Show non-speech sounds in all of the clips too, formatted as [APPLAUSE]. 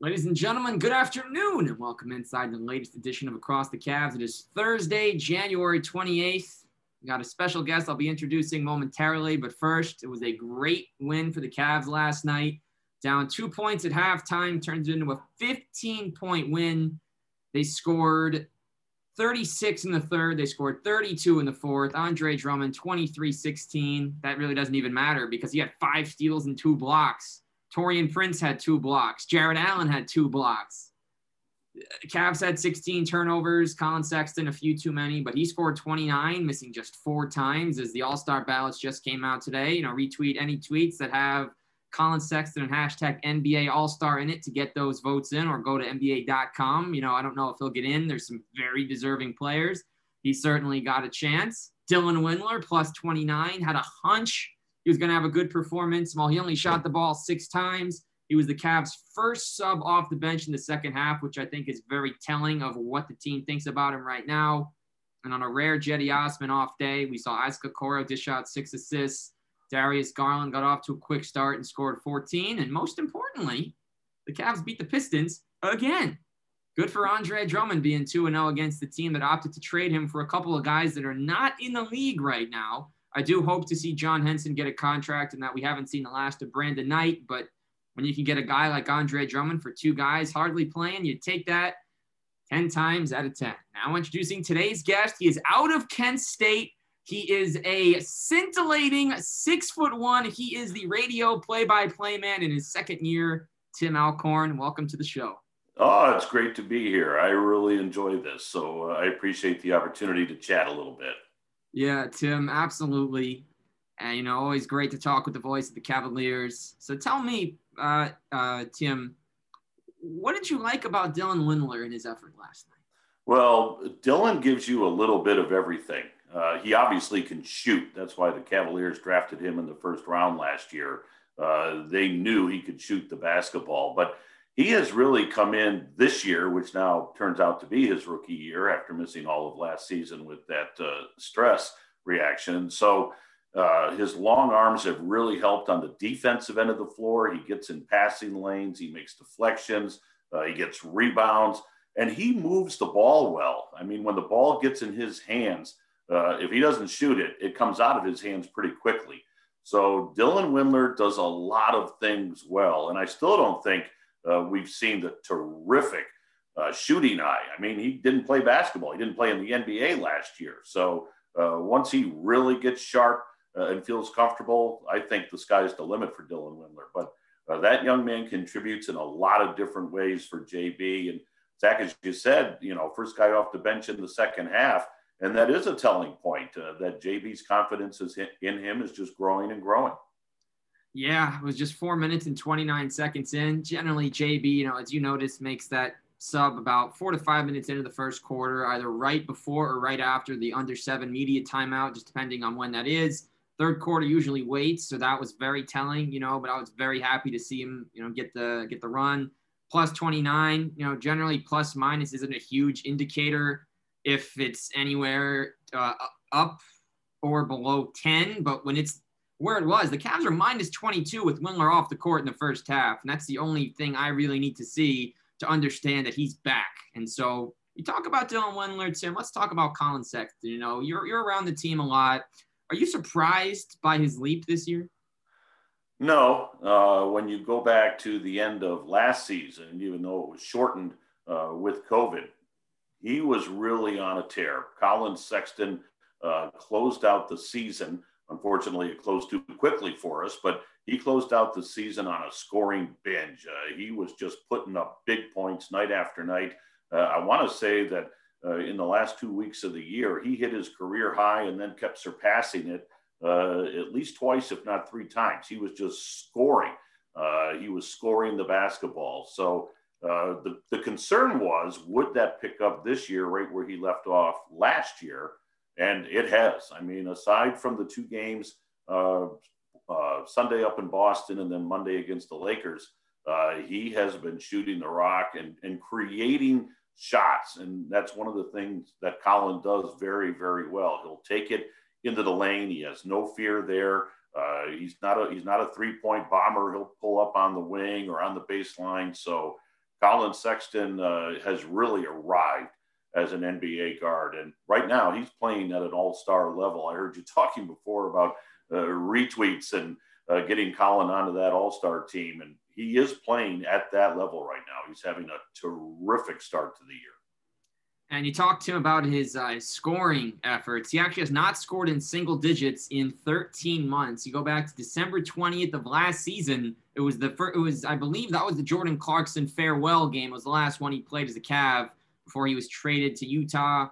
Ladies and gentlemen, good afternoon and welcome inside the latest edition of Across the Cavs. It is Thursday, January 28th. We got a special guest I'll be introducing momentarily, but first, it was a great win for the Cavs last night. Down two points at halftime, turns into a 15 point win. They scored 36 in the third. They scored 32 in the fourth. Andre Drummond, 23 16. That really doesn't even matter because he had five steals and two blocks. Taurean Prince had two blocks. Jarrett Allen had two blocks. Cavs had 16 turnovers. Collin Sexton, a few too many, but he scored 29, missing just four times as the All Star ballots just came out today. You know, retweet any tweets that have Collin Sexton and hashtag NBA All Star in it to get those votes in, or go to NBA.com. You know, I don't know if he'll get in. There's some very deserving players. He certainly got a chance. Dylan Windler, plus 29, had a hunch he was going to have a good performance. While he only shot the ball six times, he was the Cavs' first sub off the bench in the second half, which I think is very telling of what the team thinks about him right now. And on a rare Cedi Osman off day, we saw Isaac Okoro dish out six assists. Darius Garland got off to a quick start and scored 14. And most importantly, the Cavs beat the Pistons again. Good for Andre Drummond being 2 0 against the team that opted to trade him for a couple of guys that are not in the league right now. I do hope to see John Henson get a contract and that we haven't seen the last of Brandon Knight. But when you can get a guy like Andre Drummond for two guys hardly playing, you take that 10 times out of 10. Now, introducing today's guest. He is out of Kent State. He is a scintillating six foot one. He is the radio play by play man in his second year. Tim Alcorn, welcome to the show. Oh, it's great to be here. I really enjoy this. So uh, I appreciate the opportunity to chat a little bit. Yeah, Tim, absolutely. And, you know, always great to talk with the voice of the Cavaliers. So tell me, uh, uh, Tim, what did you like about Dylan Windler in his effort last night? Well, Dylan gives you a little bit of everything. Uh, he obviously can shoot. That's why the Cavaliers drafted him in the first round last year. Uh, they knew he could shoot the basketball, but he has really come in this year, which now turns out to be his rookie year after missing all of last season with that uh, stress reaction. So uh, his long arms have really helped on the defensive end of the floor. He gets in passing lanes, he makes deflections, uh, he gets rebounds, and he moves the ball well. I mean, when the ball gets in his hands, uh, if he doesn't shoot it, it comes out of his hands pretty quickly. So Dylan Windler does a lot of things well, and I still don't think uh, we've seen the terrific uh, shooting eye. I mean, he didn't play basketball. He didn't play in the NBA last year. So uh, once he really gets sharp uh, and feels comfortable, I think the sky's the limit for Dylan Windler. But uh, that young man contributes in a lot of different ways for JB. And Zach, as you said, you know, first guy off the bench in the second half. And that is a telling point uh, that JB's confidence is in him is just growing and growing. Yeah, it was just four minutes and 29 seconds in. Generally, JB, you know, as you noticed, makes that sub about four to five minutes into the first quarter, either right before or right after the under seven media timeout, just depending on when that is. Third quarter usually waits, so that was very telling, you know. But I was very happy to see him, you know, get the get the run. Plus 29, you know, generally plus minus isn't a huge indicator if it's anywhere uh, up or below 10. But when it's where it was. The Cavs are minus 22 with Windler off the court in the first half. And that's the only thing I really need to see to understand that he's back. And so you talk about Dylan Windler, Tim. Let's talk about Collin Sexton. You know, you're, you're around the team a lot. Are you surprised by his leap this year? No. Uh, when you go back to the end of last season, even though it was shortened uh, with COVID, he was really on a tear. Collin Sexton uh, closed out the season – Unfortunately, it closed too quickly for us, but he closed out the season on a scoring binge. Uh, he was just putting up big points night after night. Uh, I want to say that uh, in the last two weeks of the year, he hit his career high and then kept surpassing it uh, at least twice, if not three times. He was just scoring. Uh, he was scoring the basketball. So uh, the, the concern was would that pick up this year, right where he left off last year? And it has. I mean, aside from the two games, uh, uh, Sunday up in Boston and then Monday against the Lakers, uh, he has been shooting the rock and, and creating shots. And that's one of the things that Collin does very, very well. He'll take it into the lane. He has no fear there. Uh, he's not a he's not a three point bomber. He'll pull up on the wing or on the baseline. So Collin Sexton uh, has really arrived as an NBA guard. And right now, he's playing at an all star level. I heard you [LAUGHS] talking before about uh, retweets and uh, getting Collin onto that all star team. And he is playing at that level right now. He's having a terrific start to the year. And you talked to him about his uh, scoring efforts. He actually has not scored in single digits in 13 months. You go back to December 20th of last season. It was the first, it was, I believe that was the Jordan Clarkson farewell game. It was the last one he played as a Cav before he was traded to Utah.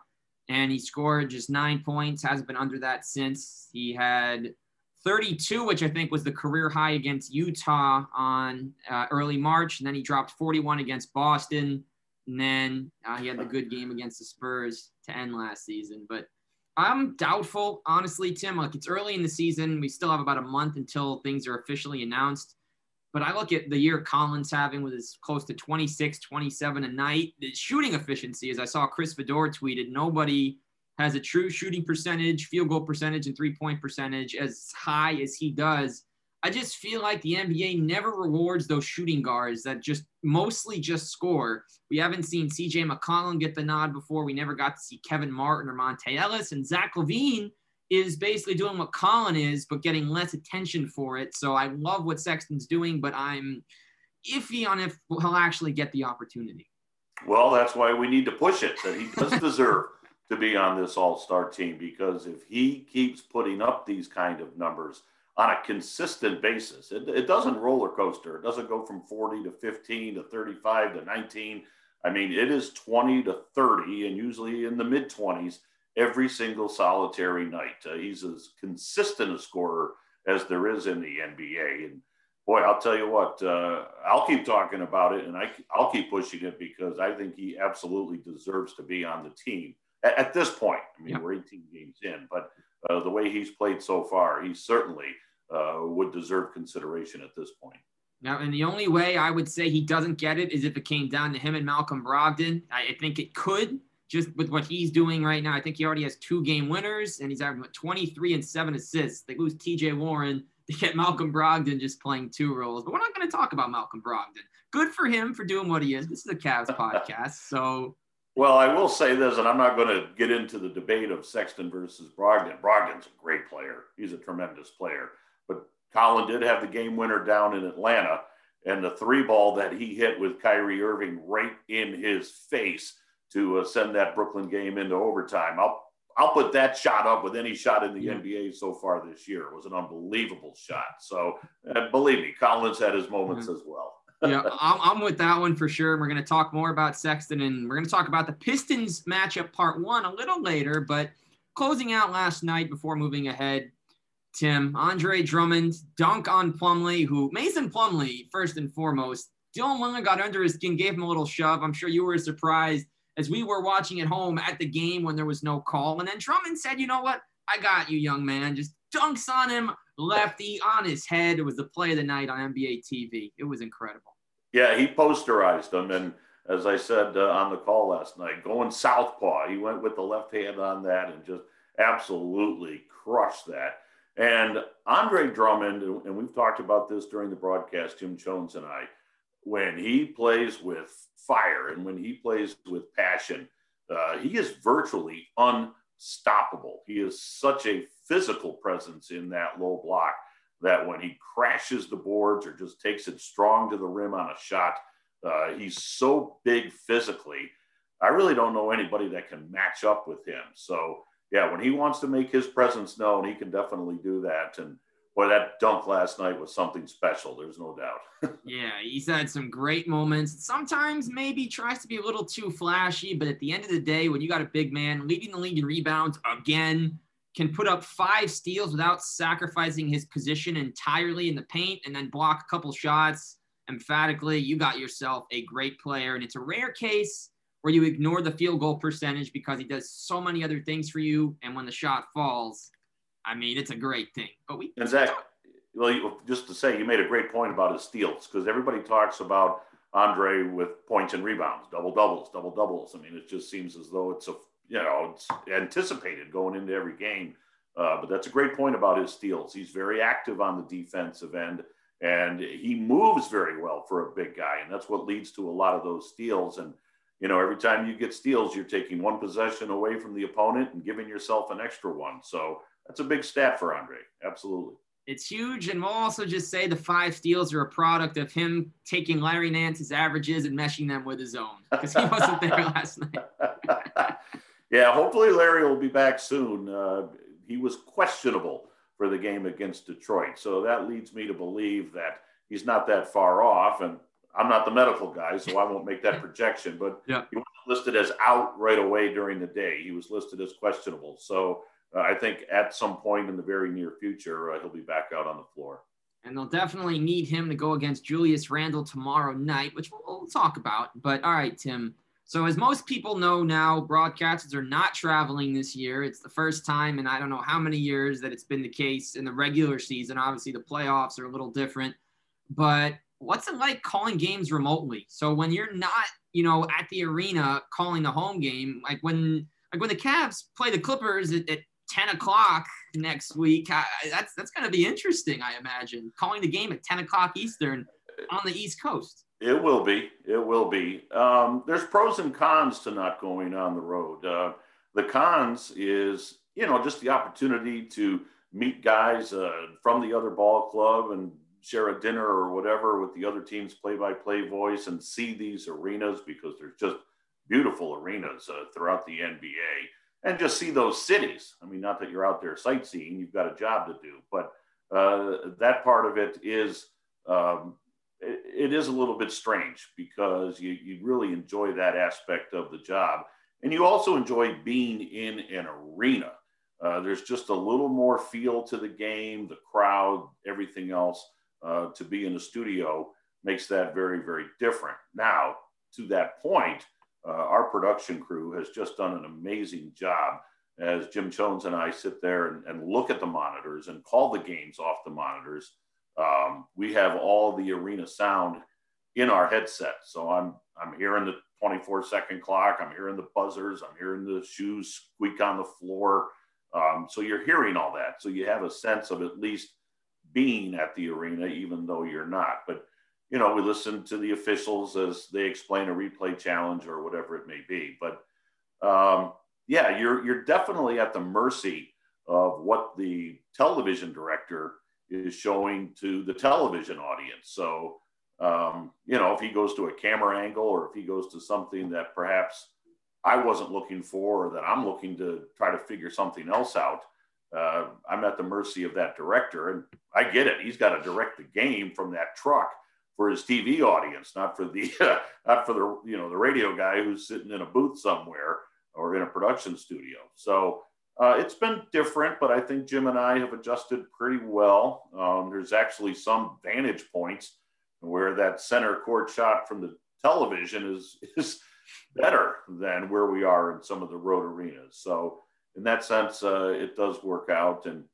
And he scored just nine points, hasn't been under that since. He had 32, which I think was the career high against Utah on uh, early March. And then he dropped 41 against Boston. And then uh, he had the good game against the Spurs to end last season. But I'm doubtful, honestly, Tim. Like it's early in the season. We still have about a month until things are officially announced. But I look at the year Collin's having with his close to 26, 27 a night. The shooting efficiency, as I saw Chris Fedor tweeted, nobody has a true shooting percentage, field goal percentage, and three point percentage as high as he does. I just feel like the NBA never rewards those shooting guards that just mostly just score. We haven't seen CJ McCollum get the nod before. We never got to see Kevin Martin or Monta Ellis. And Zach LaVine is basically doing what Collin is, but getting less attention for it. So I love what Sexton's doing, but I'm iffy on if he'll actually get the opportunity. Well, that's why we need to push it that he does deserve [LAUGHS] to be on this all-star team because if he keeps putting up these kind of numbers on a consistent basis, it, it doesn't roller coaster. It doesn't go from 40 to 15 to 35 to 19. I mean, it is 20 to 30 and usually in the mid 20s every single solitary night. Uh, he's as consistent a scorer as there is in the NBA. And boy, I'll tell you what, uh, I'll keep talking about it and I, I'll keep pushing it because I think he absolutely deserves to be on the team at, at this point. I mean, yeah. we're 18 games in, but uh, the way he's played so far, he certainly uh, would deserve consideration at this point. Now, and the only way I would say he doesn't get it is if it came down to him and Malcolm Brogdon. I, I think it could just with what he's doing right now. I think he already has two game winners and he's having 23 and seven assists. They lose TJ Warren. [LAUGHS] They get Malcolm Brogdon just playing two roles. But we're not going to talk about Malcolm Brogdon. Good for him for doing what he is. This is a Cavs [LAUGHS] podcast. So. Well, I will say this, and I'm not going to get into the debate of Sexton versus Brogdon. Brogdon's a great player. He's a tremendous player. But Collin did have the game winner down in Atlanta, and the three ball that he hit with Kyrie Irving right in his face to uh, send that Brooklyn game into overtime. I'll I'll put that shot up with any shot in the yeah. NBA so far this year. It was an unbelievable shot. So uh, believe me, Collins had his moments mm-hmm. as well. [LAUGHS] yeah, I'm, I'm with that one for sure. We're going to talk more about Sexton and we're going to talk about the Pistons matchup part one a little later. But closing out last night before moving ahead, Tim, Andre Drummond, dunk on Plumlee, who Mason Plumlee, first and foremost. Dylan Windler got under his skin, gave him a little shove. I'm sure you were surprised as we were watching at home at the game when there was no call. And then Drummond said, you know what? I got you, young man. Just dunks on him, lefty on his head. It was the play of the night on NBA TV. It was incredible. Yeah, he posterized him. And as I said uh, on the call last night, going southpaw, he went with the left hand on that and just absolutely crushed that. And Andre Drummond, and we've talked about this during the broadcast, Jim Chones and I, when he plays with fire and when he plays with passion, uh, he is virtually unstoppable. He is such a physical presence in that low block that when he crashes the boards or just takes it strong to the rim on a shot, uh, he's so big physically. I really don't know anybody that can match up with him. So, yeah, when he wants to make his presence known, he can definitely do that. And boy, that dunk last night was something special. There's no doubt. [LAUGHS] yeah, he's had some great moments. Sometimes maybe tries to be a little too flashy, but at the end of the day, when you got a big man leading the league in rebounds again, can put up five steals without sacrificing his position entirely in the paint and then block a couple shots emphatically, you got yourself a great player. And it's a rare case where you ignore the field goal percentage because he does so many other things for you. And when the shot falls, I mean, it's a great thing. But we and Zach, well, you, just to say, you made a great point about his steals because everybody talks about Andre with points and rebounds, double doubles, double doubles. I mean, it just seems as though it's a you know it's anticipated going into every game. Uh, but that's a great point about his steals. He's very active on the defensive end, and he moves very well for a big guy, and that's what leads to a lot of those steals. And you know, every time you get steals, you're taking one possession away from the opponent and giving yourself an extra one. So that's a big stat for Andre. Absolutely. It's huge. And we'll also just say the five steals are a product of him taking Larry Nance's averages and meshing them with his own because he wasn't there [LAUGHS] last night. [LAUGHS] yeah, hopefully Larry will be back soon. Uh, he was questionable for the game against Detroit. So that leads me to believe that he's not that far off. And I'm not the medical guy, so I won't make that [LAUGHS] projection, but yeah. he wasn't listed as out right away during the day. He was listed as questionable. So I think at some point in the very near future, uh, he'll be back out on the floor. And they'll definitely need him to go against Julius Randle tomorrow night, which we'll, we'll talk about. But all right, Tim. So, as most people know now, broadcasters are not traveling this year. It's the first time in I don't know how many years that it's been the case in the regular season. Obviously, the playoffs are a little different. But what's it like calling games remotely? So, when you're not, you know, at the arena calling the home game, like when like when the Cavs play the Clippers at, at 10 o'clock next week. I, that's that's going to be interesting, I imagine. Calling the game at 10 o'clock Eastern on the East Coast. It will be. It will be. Um, there's pros and cons to not going on the road. Uh, the cons is, you know, just the opportunity to meet guys uh, from the other ball club and share a dinner or whatever with the other team's play-by-play voice and see these arenas because there's just beautiful arenas uh, throughout the NBA and just see those cities. I mean, not that you're out there sightseeing, you've got a job to do, but uh, that part of it is um, it, it is a little bit strange because you, you really enjoy that aspect of the job. And you also enjoy being in an arena. Uh, there's just a little more feel to the game, the crowd, everything else. Uh, to be in a studio makes that very, very different. Now, to that point, uh, our production crew has just done an amazing job as Jim Chones and I sit there and, and, look at the monitors and call the games off the monitors. Um, we have all the arena sound in our headset. So I'm I'm hearing the 24 second clock. I'm hearing the buzzers. I'm hearing the shoes squeak on the floor. Um, so you're hearing all that. So you have a sense of at least being at the arena, even though you're not. But you know, we listen to the officials as they explain a replay challenge or whatever it may be. But um, yeah, you're you're definitely at the mercy of what the television director is showing to the television audience. So um, you know, if he goes to a camera angle or if he goes to something that perhaps I wasn't looking for or that I'm looking to try to figure something else out, uh, I'm at the mercy of that director. And I get it. He's got to direct the game from that truck for his TV audience, not for the [LAUGHS] uh, not for the you know the radio guy who's sitting in a booth somewhere or in a production studio. So uh, it's been different, but I think Jim and I have adjusted pretty well. Um, there's actually some vantage points where that center court shot from the television is [LAUGHS] is better than where we are in some of the road arenas. So in that sense, uh, it does work out and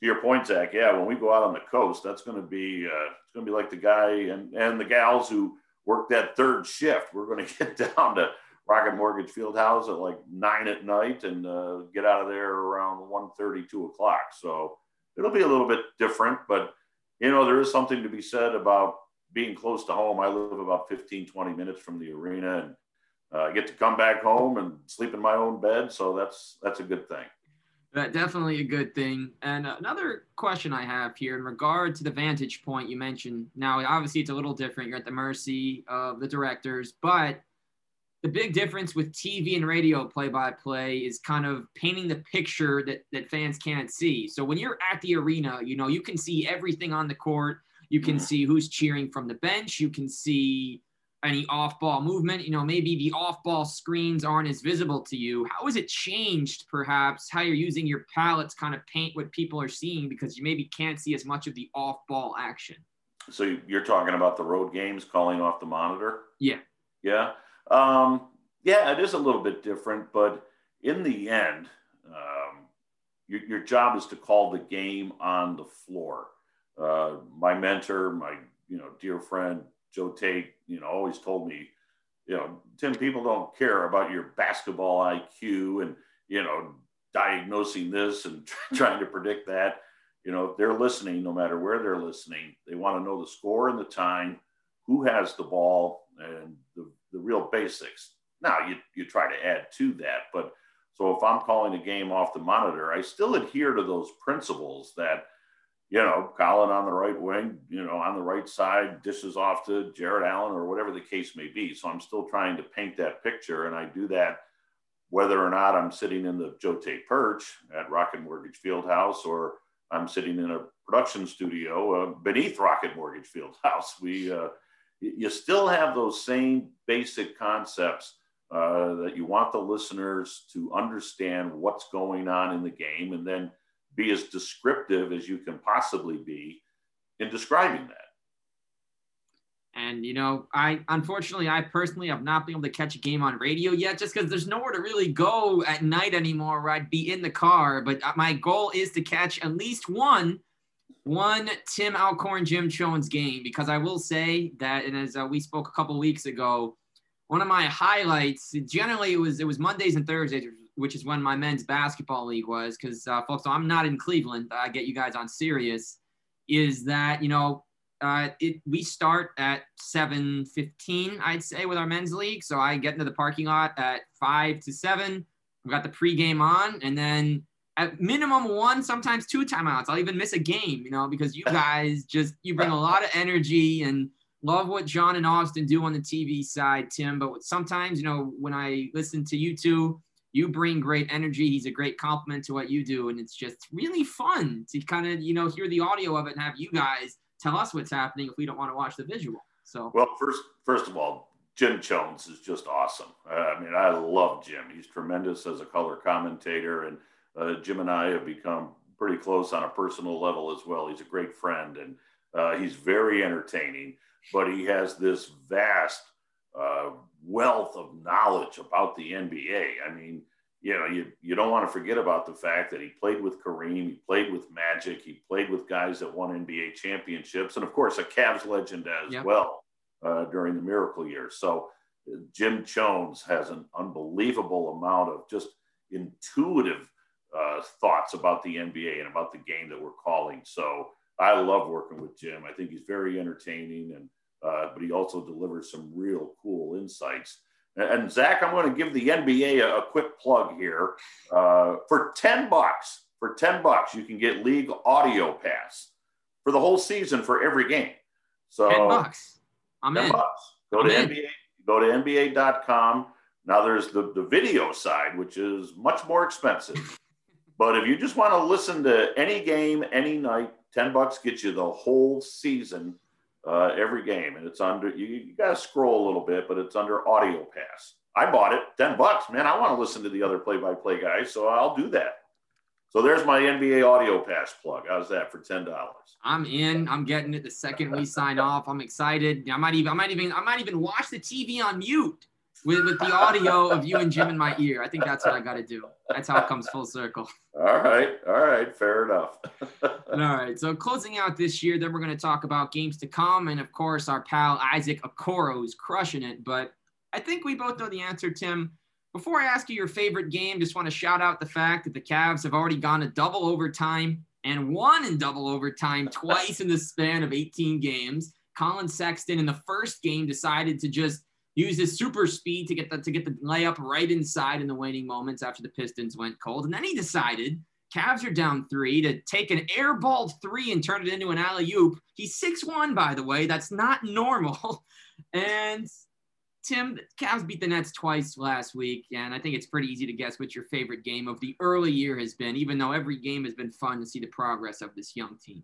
to your point, Zach, yeah, when we go out on the coast, that's going to be uh, it's going to be like the guy and and the gals who work that third shift. We're going [LAUGHS] to get down to Rocket Mortgage Fieldhouse at like nine at night and uh, get out of there around 1.30, 2 o'clock. So it'll be a little bit different, but you know there is something to be said about being close to home. I live about 15, 20 minutes from the arena, and uh, I get to come back home and sleep in my own bed. So that's that's a good thing. That definitely a good thing. And another question I have here in regard to the vantage point you mentioned. Now, obviously, it's a little different. You're at the mercy of the directors, but the big difference with TV and radio play by play is kind of painting the picture that, that fans can't see. So when you're at the arena, you know, you can see everything on the court. You can mm-hmm. see who's cheering from the bench. You can see any off ball movement. You know, maybe the off ball screens aren't as visible to you. How has it changed, perhaps, how you're using your palette to kind of paint what people are seeing because you maybe can't see as much of the off ball action? So you're talking about the road games calling off the monitor? Yeah. Yeah. Um, yeah, it is a little bit different, but in the end, um, your, your job is to call the game on the floor. Uh, my mentor, my you know dear friend Joe Tait, you know, always told me, you know, Tim, people don't care about your basketball IQ and, you know, diagnosing this and [LAUGHS] trying to predict that. you know, they're listening, no matter where they're listening, they want to know the score and the time, who has the ball, and the, the real basics. Now, you, you try to add to that, but so if I'm calling a game off the monitor, I still adhere to those principles that, you know, Collin on the right wing, you know, on the right side, dishes off to Jarrett Allen or whatever the case may be. So I'm still trying to paint that picture. And I do that whether or not I'm sitting in the Joe Tait Perch at Rocket Mortgage Fieldhouse or I'm sitting in a production studio uh, beneath Rocket Mortgage Fieldhouse. We, uh, you still have those same basic concepts uh, that you want the listeners to understand what's going on in the game and then be as descriptive as you can possibly be in describing that. And you know, I unfortunately, I personally have not been able to catch a game on radio yet, just because there's nowhere to really go at night anymore. Where I'd be in the car, but uh, my goal is to catch at least one, one Tim Alcorn Jim Chones game, because I will say that, and as uh, we spoke a couple weeks ago, one of my highlights. Generally, it was it was Mondays and Thursdays, which is when my men's basketball league was. Because uh, folks, I'm not in Cleveland. I get you guys on Sirius. Is that you know uh, it we start at 7:15, I'd say, with our men's league. So I get into the parking lot at five to seven. We got the pregame on, and then at minimum one, sometimes two timeouts. I'll even miss a game, you know, because you [LAUGHS] guys just you bring a lot of energy and love what John and Austin do on the TV side, Tim. But sometimes, you know, when I listen to you two, you bring great energy. He's a great compliment to what you do, and it's just really fun to kind of you know hear the audio of it and have you guys tell us what's happening if we don't want to watch the visual. So well, first first of all, Jim Chones is just awesome. I mean, I love Jim. He's tremendous as a color commentator, and uh, Jim and I have become pretty close on a personal level as well. He's a great friend, and uh, he's very entertaining. But he has this vast uh, wealth of knowledge about the NBA. I mean, you know, you, you don't want to forget about the fact that he played with Kareem, he played with Magic, he played with guys that won NBA championships, and of course, a Cavs legend as yep. well uh, during the miracle years. So, uh, Jim Chones has an unbelievable amount of just intuitive uh, thoughts about the NBA and about the game that we're calling. So, I love working with Jim. I think he's very entertaining, and uh, but he also delivers some real cool insights and Zach, I'm going to give the NBA a, a quick plug here. Uh, for 10 bucks, for 10 bucks, you can get league audio pass for the whole season for every game. So 10 bucks. I'm 10 in. bucks. Go I'm to in. NBA, go to NBA.com. Now there's the, the video side, which is much more expensive. [LAUGHS] but if you just want to listen to any game, any night, 10 bucks gets you the whole season uh, every game, and it's under. You, you got to scroll a little bit, but it's under Audio Pass. I bought it, ten bucks, man. I want to listen to the other play-by-play guys, so I'll do that. So there's my NBA Audio Pass plug. How's that for ten dollars? I'm in. I'm getting it the second we sign off. I'm excited. I might even. I might even. I might even watch the TV on mute with, with the audio of you and Jim in my ear. I think that's what I got to do. That's how it comes full circle. All right. All right. Fair enough. all right. So closing out this year, then we're going to talk about games to come. And of course, our pal Isaac Okoro is crushing it. But I think we both know the answer, Tim. Before I ask you your favorite game, just want to shout out the fact that the Cavs have already gone to double overtime and won in double overtime twice in the span of 18 games. Collin Sexton in the first game decided to just use his super speed to get the to get the layup right inside in the waning moments after the Pistons went cold. And then he decided Cavs are down three to take an airball three and turn it into an alley oop. He's six one, by the way. That's not [LAUGHS] normal. And Tim, Cavs beat the Nets twice last week, and I think it's pretty easy to guess what your favorite game of the early year has been. Even though every game has been fun to see the progress of this young team.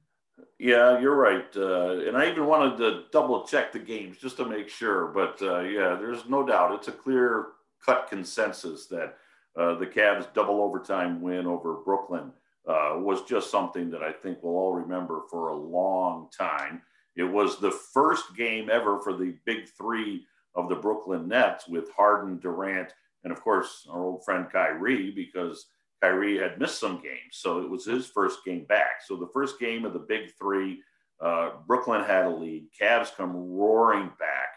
Yeah, you're right. Uh, and I even wanted to double check the games just to make sure. But uh, yeah, there's no doubt it's a clear cut consensus that uh, the Cavs' double overtime win over Brooklyn uh, was just something that I think we'll all remember for a long time. It was the first game ever for the big three of the Brooklyn Nets with Harden, Durant, and of course our old friend Kyrie, because Kyrie had missed some games, so it was his first game back. So the first game of the big three, uh, Brooklyn had a lead. Cavs come roaring back.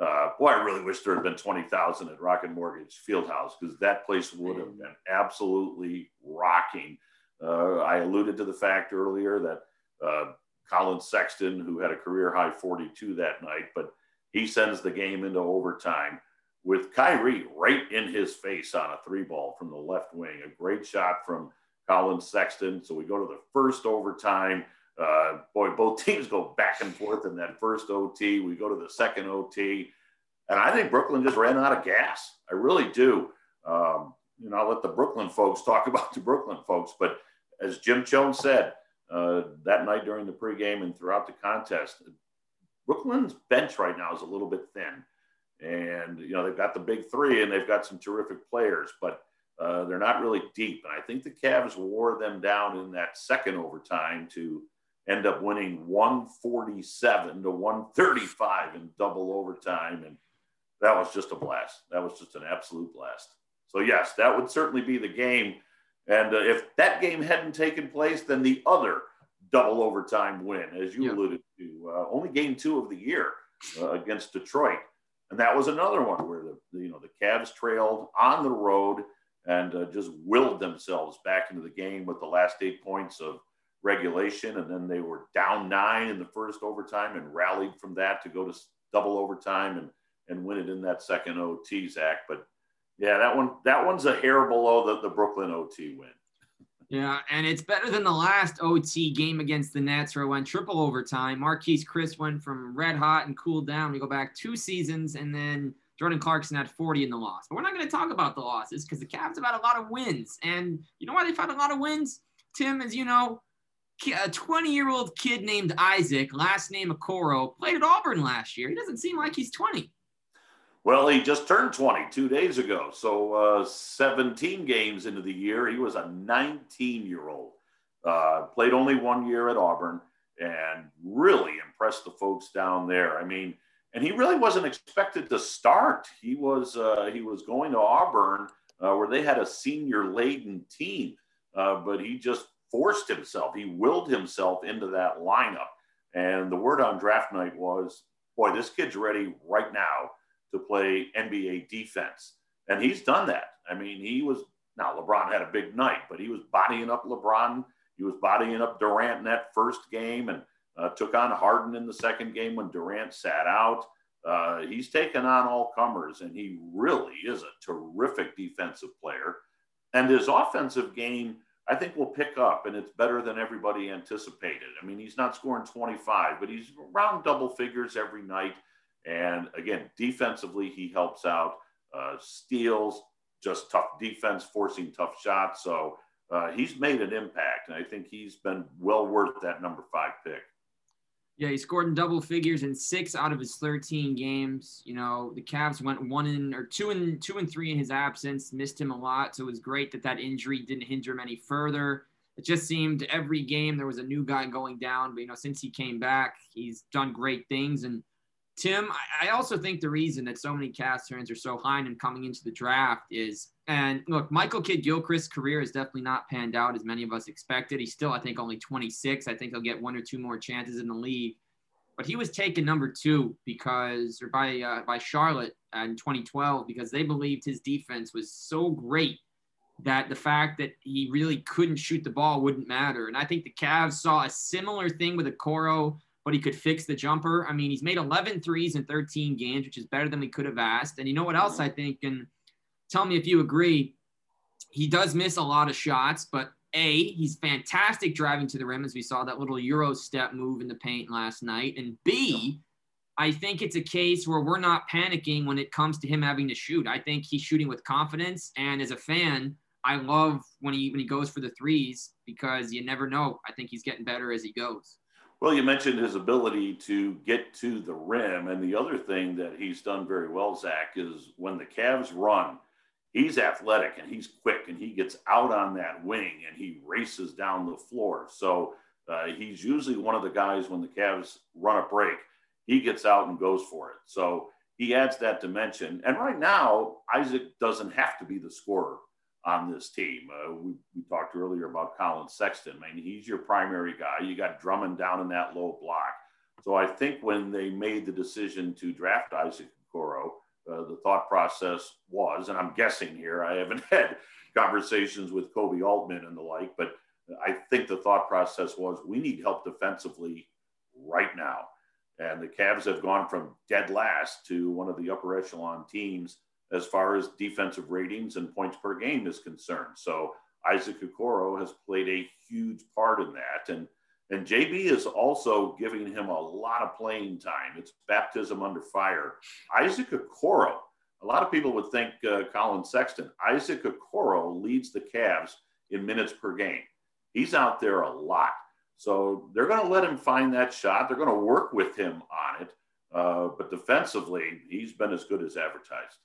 Uh, boy, I really wish there had been 20,000 at Rocket Mortgage Fieldhouse because that place would have been absolutely rocking. Uh, I alluded to the fact earlier that uh, Collin Sexton, who had a career high 42 that night, but he sends the game into overtime with Kyrie right in his face on a three ball from the left wing. A great shot from Collin Sexton. So we go to the first overtime. Uh, boy, both [LAUGHS] teams go back and forth in that first OT. We go to the second OT. And I think Brooklyn just ran out of gas. I really do. Um, you know, I'll let the Brooklyn folks talk [LAUGHS] about the Brooklyn folks. But as Jim Chones said uh, that night during the pregame and throughout the contest, Brooklyn's bench right now is a little bit thin. And, you know, they've got the big three and they've got some terrific players, but uh, they're not really deep. And I think the Cavs wore them down in that second overtime to end up winning 147 to 135 in double overtime. And that was just a blast. That was just an absolute blast. So, yes, that would certainly be the game. And uh, if that game hadn't taken place, then the other double overtime win, as you alluded to, uh, only game two of the year uh, against Detroit. And that was another one where the, you know the Cavs trailed on the road and uh, just willed themselves back into the game with the last eight points of regulation, and then they were down nine in the first overtime and rallied from that to go to double overtime and and win it in that second OT, Zach. But yeah, that one that one's a hair below the, the Brooklyn OT win. Yeah, and it's better than the last OT game against the Nets where it went triple overtime. Marquese Chriss went from red hot and cooled down. We go back two seasons, and then Jordan Clarkson had 40 in the loss. But we're not going to talk about the losses because the Cavs have had a lot of wins. And you know why they've had a lot of wins? Tim, as you know, a 20 year old kid named Isaac, last name Okoro, played at Auburn last year. He doesn't seem like he's 20. Well, he just turned 20 two days ago. So, uh, 17 games into the year, he was a 19 year old. Uh, played only one year at Auburn and really impressed the folks down there. I mean, and he really wasn't expected to start. He was uh, he was going to Auburn uh, where they had a senior laden team, uh, but he just forced himself. He willed himself into that lineup. And the word on draft night was, "Boy, this kid's ready right now." To play NBA defense. And he's done that. I mean, he was now LeBron had a big night, but he was bodying up LeBron. He was bodying up Durant in that first game and uh, took on Harden in the second game when Durant sat out. Uh, he's taken on all comers, and he really is a terrific defensive player. And his offensive game, I think, will pick up, and it's better than everybody anticipated. I mean, he's not scoring 25, but he's around double figures every night. And again, defensively, he helps out. Uh, steals, just tough defense, forcing tough shots. So uh, he's made an impact, and I think he's been well worth that number five pick. Yeah, he scored in double figures in six out of his 13 games. You know, the Cavs went one in or two and two and three in his absence, missed him a lot. So it was great that that injury didn't hinder him any further. It just seemed every game there was a new guy going down. But you know, since he came back, he's done great things and Tim, I also think the reason that so many Cavs fans are so high him coming into the draft is, and look, Michael Kidd Gilchrist's career has definitely not panned out as many of us expected. He's still, I think, only 26. I think he'll get one or two more chances in the league. But he was taken number two because, or by uh, by Charlotte in 2012 because they believed his defense was so great that the fact that he really couldn't shoot the ball wouldn't matter. And I think the Cavs saw a similar thing with Okoro but he could fix the jumper. I mean, he's made 11 threes in 13 games, which is better than we could have asked. And you know what else I think? And tell me if you agree. He does miss a lot of shots, but A, he's fantastic driving to the rim, as we saw that little Euro step move in the paint last night. And B, I think it's a case where we're not panicking when it comes to him having to shoot. I think he's shooting with confidence. And as a fan, I love when he when he goes for the threes because you never know. I think he's getting better as he goes. Well, you mentioned his ability to get to the rim. And the other thing that he's done very well, Zach, is when the Cavs run, he's athletic and he's quick and he gets out on that wing and he races down the floor. So uh, he's usually one of the guys when the Cavs run a break, he gets out and goes for it. So he adds that dimension. And right now, Isaac doesn't have to be the scorer on this team. Uh, we, we talked earlier about Collin Sexton. I mean, he's your primary guy. You got Drummond down in that low block. So I think when they made the decision to draft Isaac Okoro, uh, the thought process was, and I'm guessing here, I haven't [LAUGHS] had conversations with Koby Altman and the like, but I think the thought process was we need help defensively right now. And the Cavs have gone from dead last to one of the upper echelon teams as far as defensive ratings and points per game is concerned. So Isaac Okoro has played a huge part in that. And and JB is also giving him a lot of playing time. It's baptism under fire. Isaac Okoro, a lot of people would think uh, Collin Sexton. Isaac Okoro leads the Cavs in minutes per game. He's out there a lot. So they're going to let him find that shot. They're going to work with him on it. Uh, but defensively, he's been as good as advertised.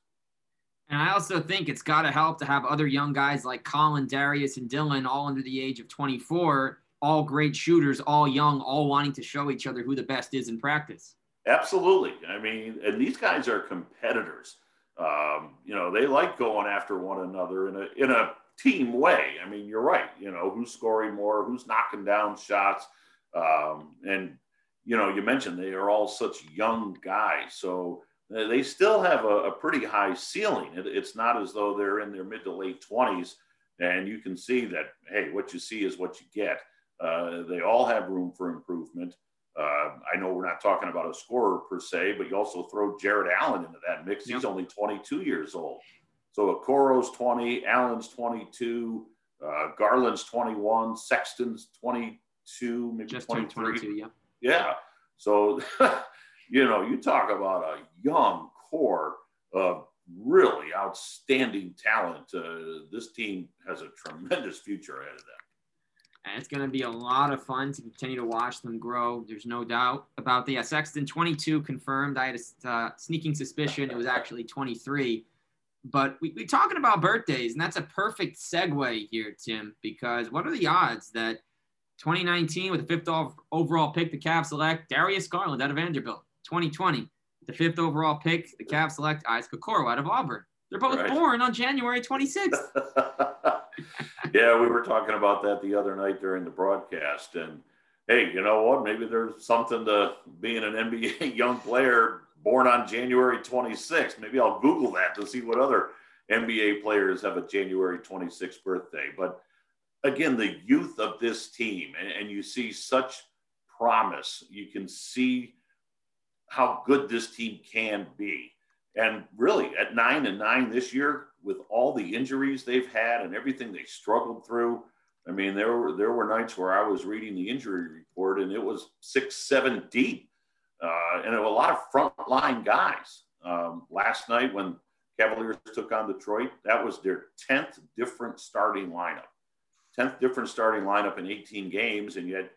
And I also think it's got to help to have other young guys like Collin, Darius, and Dylan, all under the age of 24, all great shooters, all young, all wanting to show each other who the best is in practice. Absolutely. I mean, and these guys are competitors. Um, you know, they like going after one another in a in a team way. I mean, you're right. You know, who's scoring more, who's knocking down shots, um, and you know, you mentioned they are all such young guys, so they still have a, a pretty high ceiling. It, it's not as though they're in their mid to late 20s, and you can see that hey, what you see is what you get. Uh, they all have room for improvement. Uh, I know we're not talking about a scorer per se, but you also throw Jarrett Allen into that mix. He's only 22 years old. So Okoro's 20, Allen's 22, uh, Garland's 21, Sexton's 22, maybe Just 23. 22, yeah. Yeah. So, [LAUGHS] you know, you talk about a young core of really outstanding talent. Uh, this team has a tremendous future ahead of them. And it's going to be a lot of fun to continue to watch them grow. There's no doubt about the uh, Sexton 22 confirmed. I had a uh, sneaking suspicion it was actually 23. But we, we're talking about birthdays, and that's a perfect segue here, Tim, because what are the odds that 2019 with the fifth overall pick, the Cavs select Darius Garland out of Vanderbilt. 2020, the fifth overall pick, the Cavs select Isaac Okoro out of Auburn. They're both right. born on January 26th. [LAUGHS] yeah, we were talking about that the other night during the broadcast. And hey, you know what? Maybe there's something to being an NBA [LAUGHS] young player born on January 26th. Maybe I'll Google that to see what other NBA players have a January 26th birthday. But again, the youth of this team, and, and you see such promise. You can see how good this team can be. And really, at nine and nine this year, with all the injuries they've had and everything they struggled through, I mean, there were there were nights where I was reading the injury report and it was six, seven deep, uh, and a lot of frontline guys. Um, last night when Cavaliers took on Detroit, that was their tenth different starting lineup, tenth different starting lineup in 18 games, and yet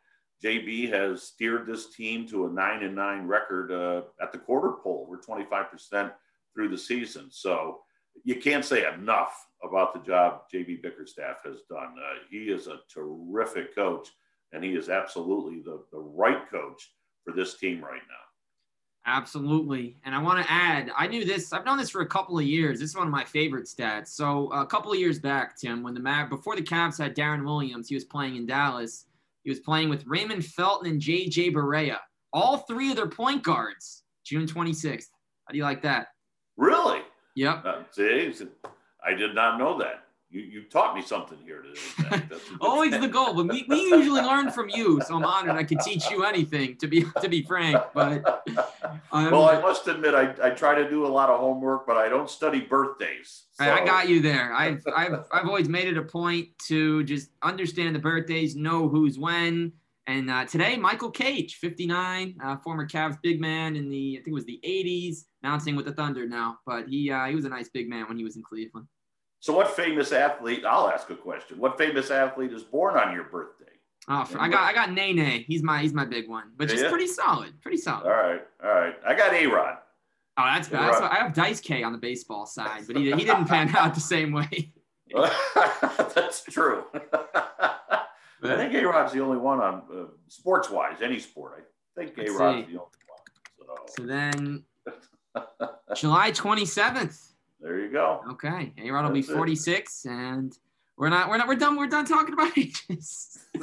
JB has steered this team to a nine and nine record uh, at the quarter pole. We're 25 percent through the season. So you can't say enough about the job JB Bickerstaff has done. Uh, he is a terrific coach, and he is absolutely the, the right coach for this team right now. Absolutely. And I want to add, I knew this, I've known this for a couple of years. This is one of my favorite stats. So a couple of years back, Tim, when the Mav before the Cavs had Deron Williams, he was playing in Dallas. He was playing with Raymond Felton and JJ Barea. All three of their point guards, June 26th. How do you like that? Really? Yep. Uh, see, I did not know that. You, you taught me something here today. [LAUGHS] Always the goal, but we, we [LAUGHS] usually learn from you, so I'm honored I could teach you anything. To be to be frank, but [LAUGHS] um, well, I must admit I, I try to do a lot of homework, but I don't study birthdays. So. I got you there. I've I've I've always made it a point to just understand the birthdays, know who's when, and uh, today, Michael Cage, 59, uh, former Cavs big man in the, I think it was the 80s, bouncing with the Thunder now. But he uh, he was a nice big man when he was in Cleveland. So, what famous athlete? I'll ask a question. What famous athlete is born on your birthday? Oh, I got I got Nene. He's my he's my big one, but just pretty solid, pretty solid. All right, all right. I got A Rod. Oh, that's bad. I have Dice K on the baseball side, but he, he didn't pan [LAUGHS] out the same way. [LAUGHS] that's true. [LAUGHS] I think A Rod's the only one on uh, sports wise, any sport. I think A Rod's the only one. So, so then July 27th. There you go. Okay. A Rod will be 46 it. and we're not we're not we're done we're done talking about [LAUGHS] ages. [LAUGHS]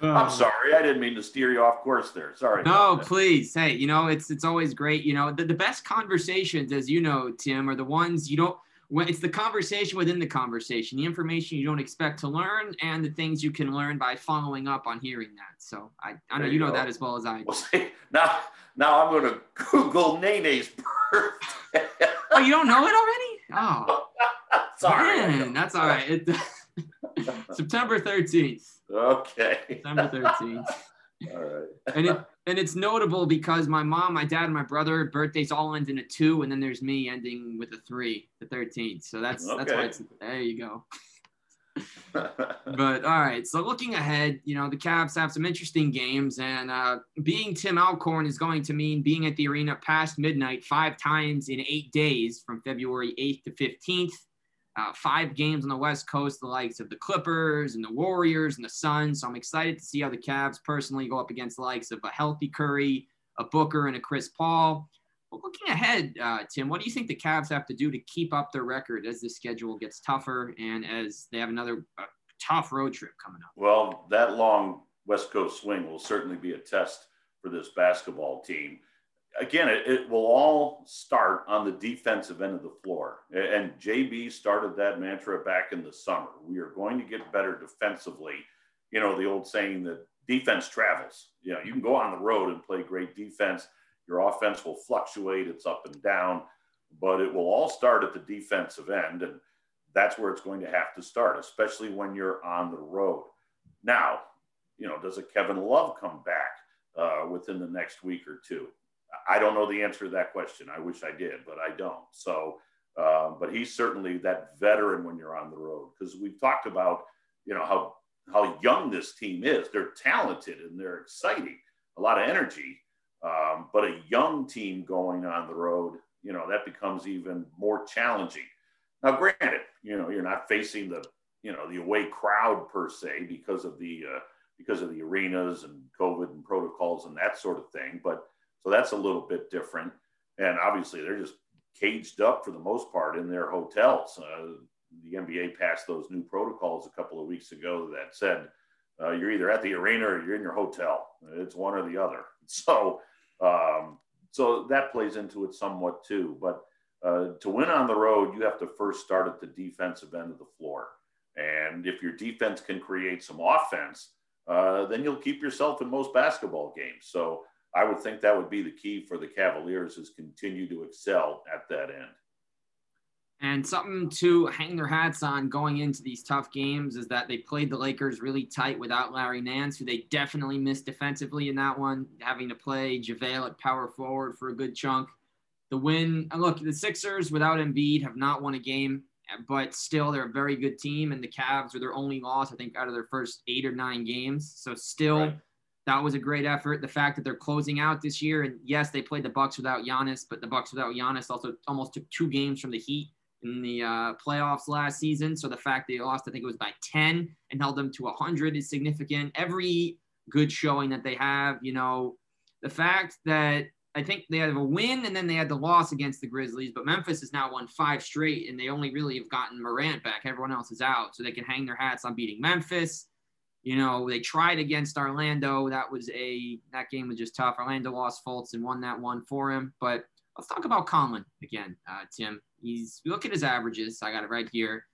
I'm sorry. I didn't mean to steer you off course there. Sorry. No, please. Hey, you know, it's it's always great. You know, the, the best conversations, as you know, Tim, are the ones you don't when it's the conversation within the conversation, the information you don't expect to learn, and the things you can learn by following up on hearing that. So I, I know you, you know that as well as I. Well, [LAUGHS] see, now, now I'm going to Google Nene's birthday. oh, you don't know it already? Oh, [LAUGHS] sorry. Man, that's all right. It, [LAUGHS] September 13th. Okay. September 13th. all right. and it and it's notable because my mom, my dad, and my brother birthdays all end in a two, and then there's me ending with a three, the 13th. So that's okay. that's why it's there. You go. [LAUGHS] [LAUGHS] but all right. So looking ahead, you know the Cavs have some interesting games, and uh, being Tim Alcorn is going to mean being at the arena past midnight five times in eight days, from February 8th to 15th uh, five games on the West Coast, the likes of the Clippers and the Warriors and the Suns. So I'm excited to see how the Cavs personally go up against the likes of a healthy Curry, a Booker, and a Chris Paul. But looking ahead, uh, Tim, what do you think the Cavs have to do to keep up their record as the schedule gets tougher and as they have another uh, tough road trip coming up? Well, that long West Coast swing will certainly be a test for this basketball team again, it, it, will all start on the defensive end of the floor. And JB started that mantra back in the summer. We are going to get better defensively. You know, the old saying that defense travels. You know, you can go on the road and play great defense. Your offense will fluctuate, it's up and down, but it will all start at the defensive end. And that's where it's going to have to start, especially when you're on the road. Now, you know, does a Kevin Love come back uh, within the next week or two? I don't know the answer to that question. I wish I did, but I don't. So, uh, but he's certainly that veteran when you're on the road because we've talked about, you know, how how young this team is. They're talented and they're exciting, a lot of energy. Um, but a young team going on the road, you know, that becomes even more challenging. Now, granted, you know, you're not facing the, you know, the away crowd per se because of the uh, because of the arenas and COVID and protocols and that sort of thing, but so that's a little bit different. And obviously, they're just caged up for the most part in their hotels. Uh, the NBA passed those new protocols a couple of weeks ago that said uh, you're either at the arena or you're in your hotel. It's one or the other. [LAUGHS] So, um, so that plays into it somewhat too. But uh, to win on the road, you have to first start at the defensive end of the floor. And if your defense can create some offense, uh, then you'll keep yourself in most basketball games. So I would think that would be the key for the Cavaliers is continue to excel at that end. And something to hang their hats on going into these tough games is that they played the Lakers really tight without Larry Nance, who they definitely missed defensively in that one, having to play JaVale at power forward for a good chunk. The win, look, the Sixers without Embiid have not won a game, but still they're a very good team, and the Cavs are their only loss, I think, out of their first eight or nine games. So still. Right that was a great effort. The fact that they're closing out this year, and yes, they played the Bucks without Giannis, but the Bucks without Giannis also almost took two games from the Heat in the uh, playoffs last season. So the fact they lost, I think it was by 10 and held them to 100 is significant. Every good showing that they have, you know, the fact that I think they have a win and then they had the loss against the Grizzlies, but Memphis has now won five straight and they only really have gotten Morant back. Everyone else is out. So they can hang their hats on beating Memphis. You know, they tried against Orlando. That was a that game was just tough. Orlando lost Fultz and won that one for him. But let's talk about Collin again, uh, Tim. He's look at his averages. I got it right here.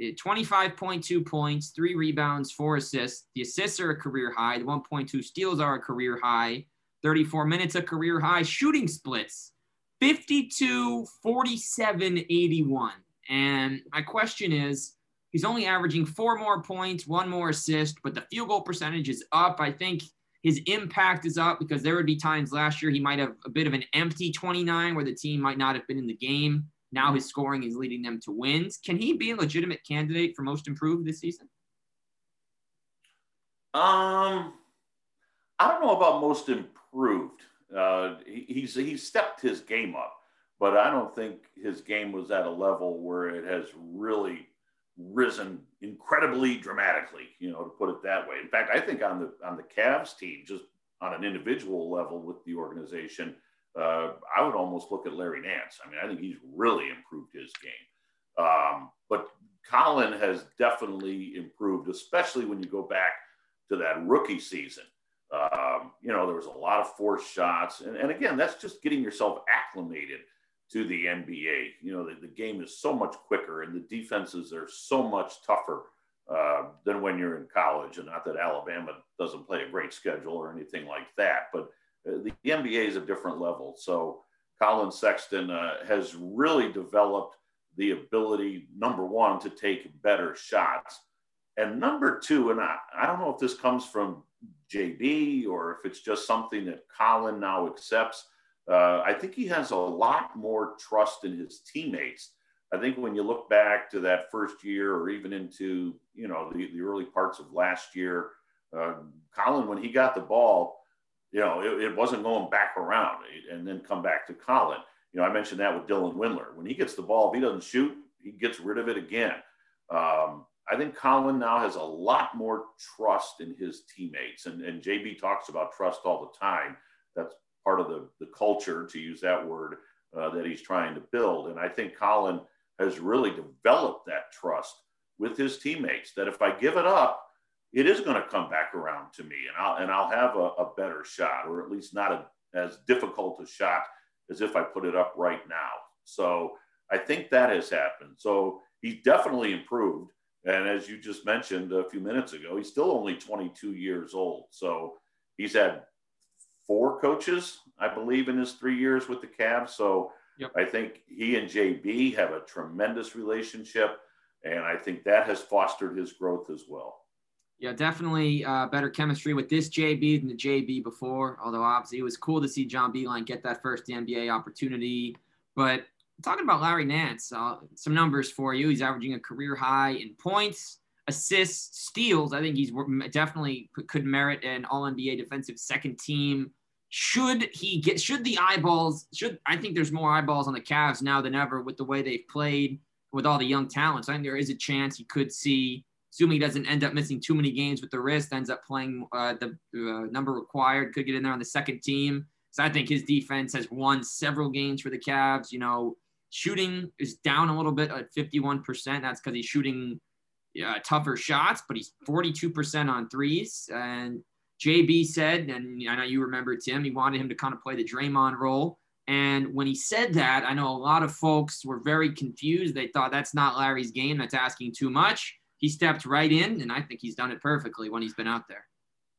25.2 points, three rebounds, four assists. The assists are a career high. The 1.2 steals are a career high. 34 minutes a career high. Shooting splits 52, 47, 81. And my question is He's only averaging four more points, one more assist, but the field goal percentage is up. I think his impact is up because there would be times last year he might have a bit of an empty 29 where the team might not have been in the game. Now his scoring is leading them to wins. Can he be a legitimate candidate for most improved this season? Um, I don't know about most improved. Uh, he, he's he's stepped his game up, but I don't think his game was at a level where it has really risen incredibly dramatically, you know, to put it that way. In fact, I think on the on the Cavs team, just on an individual level with the organization, uh, I would almost look at Larry Nance. I mean, I think he's really improved his game. Um, but Collin has definitely improved, especially when you go back to that rookie season. Um, you know, there was a lot of forced shots. And, and again, that's just getting yourself acclimated to the NBA. You know, the, the game is so much quicker and the defenses are so much tougher uh, than when you're in college. And not that Alabama doesn't play a great schedule or anything like that, but uh, the, NBA is a different level. So Collin Sexton uh, has really developed the ability, number one, to take better shots. And number two, and I, I don't know if this comes from JB or if it's just something that Collin now accepts. Uh, I think he has a lot more trust in his teammates. I think when you look back to that first year or even into, you know, the, the early parts of last year, uh, Collin, when he got the ball, you know, it, it, wasn't going back around and then come back to Collin. You know, I mentioned that with Dylan Windler. When he gets the ball, if he doesn't shoot, he gets rid of it again. Um, I think Collin now has a lot more trust in his teammates. And, and JB talks about trust all the time. That's part of the, the culture, to use that word, uh, that he's trying to build. And I think Collin has really developed that trust with his teammates that if I give it up, it is going to come back around to me and I'll, and I'll have a, a better shot, or at least not a, as difficult a shot as if I put it up right now. So I think that has happened. So he's definitely improved. And as you just mentioned a few minutes ago, he's still only 22 years old. So he's had four coaches, I believe, in his three years with the Cavs. So yep. I think he and JB have a tremendous relationship. And I think that has fostered his growth as well. Yeah, definitely uh, better chemistry with this JB than the JB before. Although obviously it was cool to see John Beilein get that first NBA opportunity. But talking about Larry Nance, uh, some numbers for you. He's averaging a career high in points, assists, steals. I think he's definitely could merit an All NBA defensive second team. Should he get? Should the eyeballs? Should I think there's more eyeballs on the Cavs now than ever with the way they've played with all the young talents. I think there is a chance he could see. Assuming he doesn't end up missing too many games with the wrist, ends up playing uh, the uh, number required, could get in there on the second team. So I think his defense has won several games for the Cavs. You know, Shooting is down a little bit at 51%. That's because he's shooting uh, tougher shots, but he's 42% on threes. And JB said, and I know you remember Tim, he wanted him to kind of play the Draymond role. And when he said that, I know a lot of folks were very confused. They thought that's not Larry's game. That's asking too much. He stepped right in, and I think he's done it perfectly when he's been out there.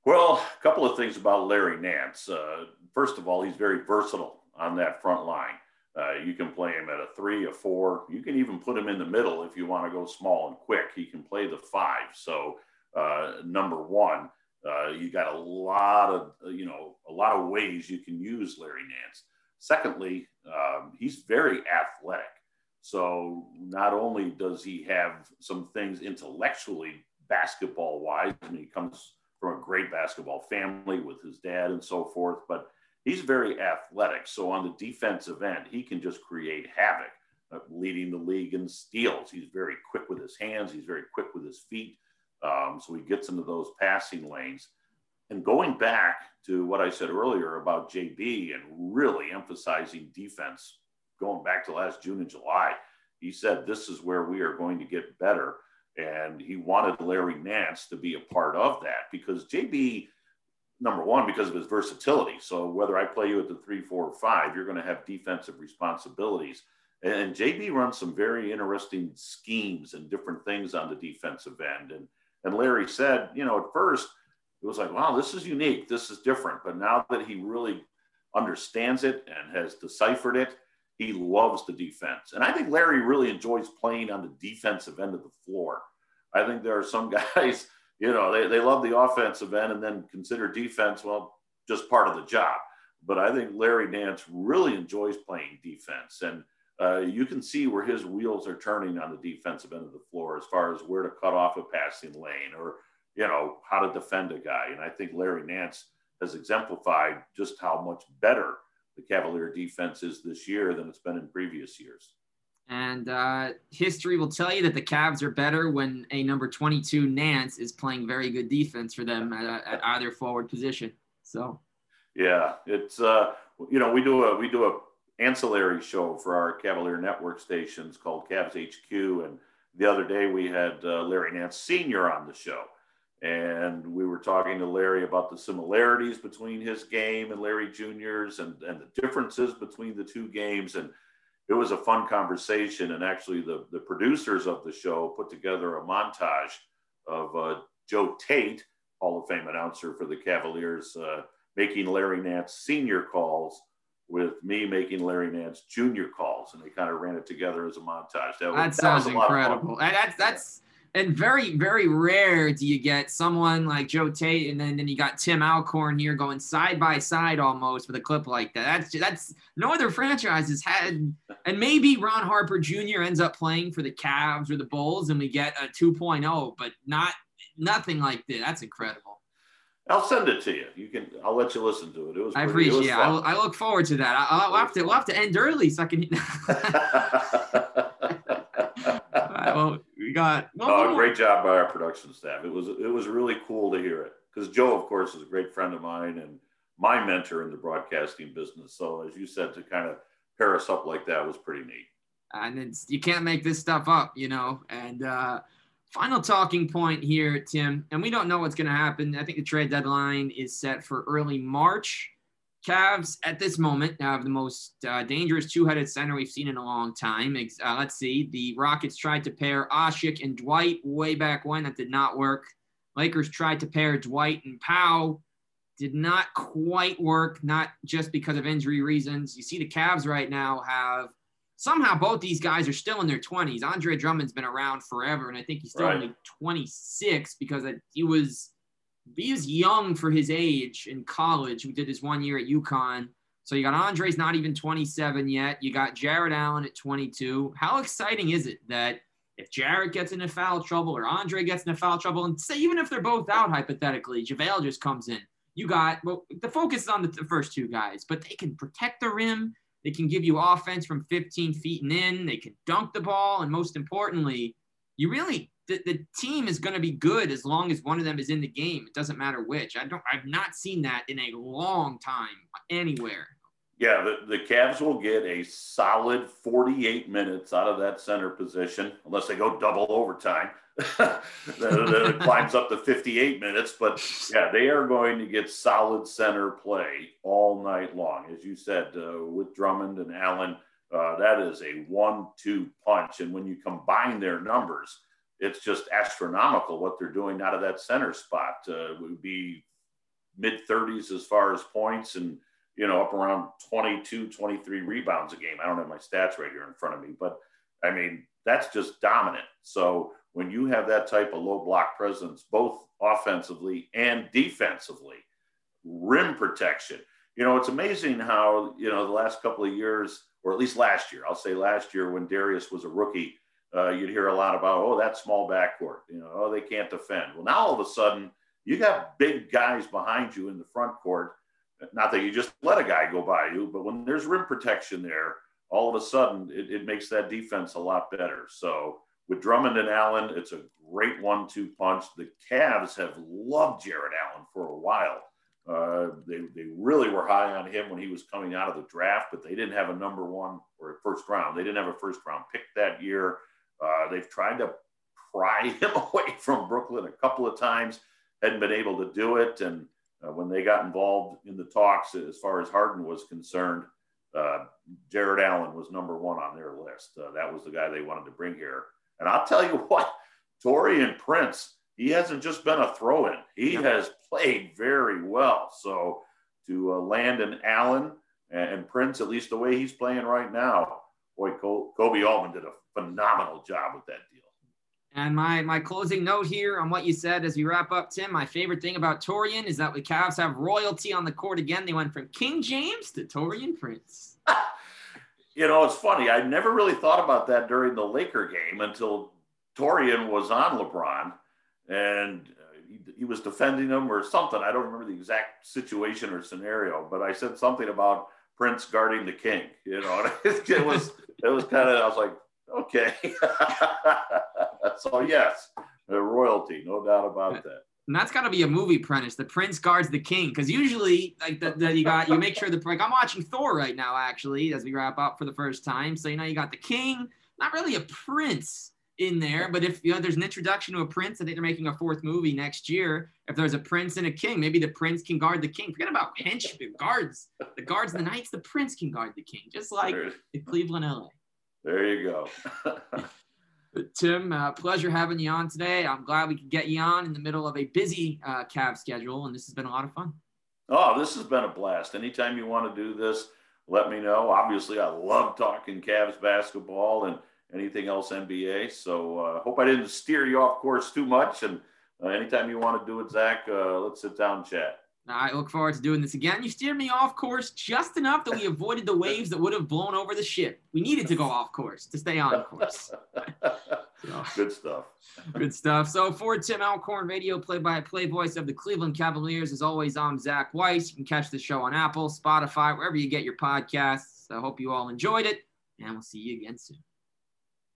Well, a couple of things about Larry Nance. Uh, first of all, he's very versatile on that front line. Uh, you can play him at a three, a four. You can even put him in the middle if you want to go small and quick. He can play the five. So, uh, number one, uh, you got a lot of, you know, a lot of ways you can use Larry Nance. Secondly, um, he's very athletic. So, not only does he have some things intellectually, basketball wise, I mean, he comes from a great basketball family with his dad and so forth, but he's very athletic. So on the defensive end, he can just create havoc, uh, leading the league in steals. He's very quick with his hands. He's very quick with his feet. Um, so he gets into those passing lanes. And going back to what I said earlier about JB and really emphasizing defense, going back to last June and July, he said this is where we are going to get better. And he wanted Larry Nance to be a part of that because JB number one because of his versatility. So whether I play you at the three, four, or five, you're going to have defensive responsibilities. And JB runs some very interesting schemes and different things on the defensive end. And and Larry said, you know, at first it was like, wow, this is unique, this is different. But now that he really understands it and has deciphered it, he loves the defense. And I think Larry really enjoys playing on the defensive end of the floor. I think there are some [LAUGHS] guys you know, they, they love the offensive end and then consider defense, well, just part of the job. But I think Larry Nance really enjoys playing defense. And uh, you can see where his wheels are turning on the defensive end of the floor as far as where to cut off a passing lane or, you know, how to defend a guy. And I think Larry Nance has exemplified just how much better the Cavalier defense is this year than it's been in previous years. And uh, history will tell you that the Cavs are better when a number 22 Nance is playing very good defense for them at, at either forward position. So, yeah, it's uh, you know we do a we do a ancillary show for our Cavalier network stations called Cavs HQ, and the other day we had uh, Larry Nance Senior on the show, and we were talking to Larry about the similarities between his game and Larry Junior's, and and the differences between the two games, and it was a fun conversation. And actually, the, the producers of the show put together a montage of uh, Joe Tait, Hall of Fame announcer for the Cavaliers, uh, making Larry Nance senior calls with me making Larry Nance junior calls, and they kind of ran it together as a montage. That, was, that sounds that incredible. That's that's and very very rare do you get someone like Joe Tait, and then then you got Tim Alcorn here going side by side almost with a clip like that. That's that's no other franchises had, and maybe Ron Harper Jr. ends up playing for the Cavs or the Bulls, and we get a 2.0, but not nothing like that. That's incredible. I'll send it to you. You can. I'll let you listen to it. It was. I appreciate. it. I, I, look forward to that. I, will have to. We'll have to end early so I can. [LAUGHS] [LAUGHS] well, we got. oh, great job by our production staff. It was. It was really cool to hear it because Joe, of course, is a great friend of mine and my mentor in the broadcasting business. So, as you said, to kind of pair us up like that was pretty neat. And it's you can't make this stuff up, you know. And uh, Final talking point here, Tim, and we don't know what's going to happen. I think the trade deadline is set for early March. Cavs at this moment have the most uh, dangerous two-headed center we've seen in a long time. Uh, let's see. The Rockets tried to pair Asik and Dwight way back when. That did not work. Lakers tried to pair Dwight and Pau. Did not quite work, not just because of injury reasons. You see the Cavs right now have somehow both these guys are still in their 20s. Andre Drummond's been around forever, and I think he's still right. only 26 because he was he was young for his age in college. We did his one year at UConn. So you got Andre's not even 27 yet. You got Jarrett Allen at 22. How exciting is it that if Jarrett gets into foul trouble or Andre gets into foul trouble, and say even if they're both out hypothetically, JaVale just comes in. You got well, the focus is on the, the first two guys, but they can protect the rim they can give you offense from 15 feet and in. They can dunk the ball. And most importantly, you really, the, the team is going to be good as long as one of them is in the game. It doesn't matter which. I don't, I've not seen that in a long time anywhere. Yeah, the, the Cavs will get a solid 48 minutes out of that center position, unless they go double overtime. [LAUGHS] then it climbs up to 58 minutes. But yeah, they are going to get solid center play all night long. As you said, uh, with Drummond and Allen, uh, that is a one two punch. And when you combine their numbers, it's just astronomical what they're doing out of that center spot. Uh, would be mid 30s as far as points and you know, up around 22, 23 rebounds a game. I don't have my stats right here in front of me, but I mean, that's just dominant. So when you have that type of low block presence, both offensively and defensively, rim protection, you know, it's amazing how, you know, the last couple of years, or at least last year, I'll say last year when Darius was a rookie, uh, you'd hear a lot about, oh, that small backcourt, you know, oh, they can't defend. Well, now all of a sudden, you got big guys behind you in the front court not that you just let a guy go by you, but when there's rim protection there, all of a sudden it, it makes that defense a lot better. So with Drummond and Allen, it's a great one-two punch. The Cavs have loved Jarrett Allen for a while. Uh, they, they really were high on him when he was coming out of the draft, but they didn't have a number one or first round. They didn't have a first round pick that year. Uh, they've tried to pry [LAUGHS] him away from Brooklyn a couple of times, hadn't been able to do it. And uh, when they got involved in the talks as far as Harden was concerned, uh, Jarrett Allen was number one on their list. Uh, that was the guy they wanted to bring here. And I'll tell you [LAUGHS] what, Taurean Prince, he hasn't just been a throw in, he has played very well. So to uh, land an Allen and, and, Prince, at least the way he's playing right now, boy, Koby Altman did a phenomenal job with that deal. And my my closing note here on what you said as we wrap up, Tim. My favorite thing about Taurean is that the Cavs have royalty on the court again. They went from King James to Taurean Prince. [LAUGHS] you know, it's funny. I never really thought about that during the Laker game until Taurean was on LeBron, and uh, he, he was defending him or something. I don't remember the exact situation or scenario, but I said something about Prince guarding the king. You know, [LAUGHS] it was it was kind of I was like, okay. [LAUGHS] so yes, the royalty, no doubt about that. And that's got to be a movie premise. The prince guards the king, because usually, like the, the, you got, you make sure the like I'm watching Thor right now, actually, as we wrap up for the first time. So you know, you got the king, not really a prince in there, but if you know there's an introduction to a prince, I think they're making a fourth movie next year. If there's a prince and a king, maybe the prince can guard the king. Forget about henchmen, guards, the guards, the knights. The prince can guard the king, just like the Cleveland LA. There you go. [LAUGHS] Tim, uh, pleasure having you on today. I'm glad we could get you on in the middle of a busy uh, schedule, and this has been a lot of fun. Oh, this has been a blast. Anytime you want to do this, let me know. Obviously, I love talking Cavs basketball and anything else NBA. So I uh, hope I didn't steer you off course too much. And uh, anytime you want to do it, Zach, uh, let's sit down and chat. I look forward to doing this again. You steered me off course just enough that we avoided the waves that would have blown over the ship. We needed to go off course to stay on course. [LAUGHS] So, good stuff. Good stuff. So for Tim Alcorn, radio play-by-play voice of the Cleveland Cavaliers, as always, I'm Zach Weiss. You can catch the show on Apple, Spotify, wherever you get your podcasts. I hope you all enjoyed it, and we'll see you again soon.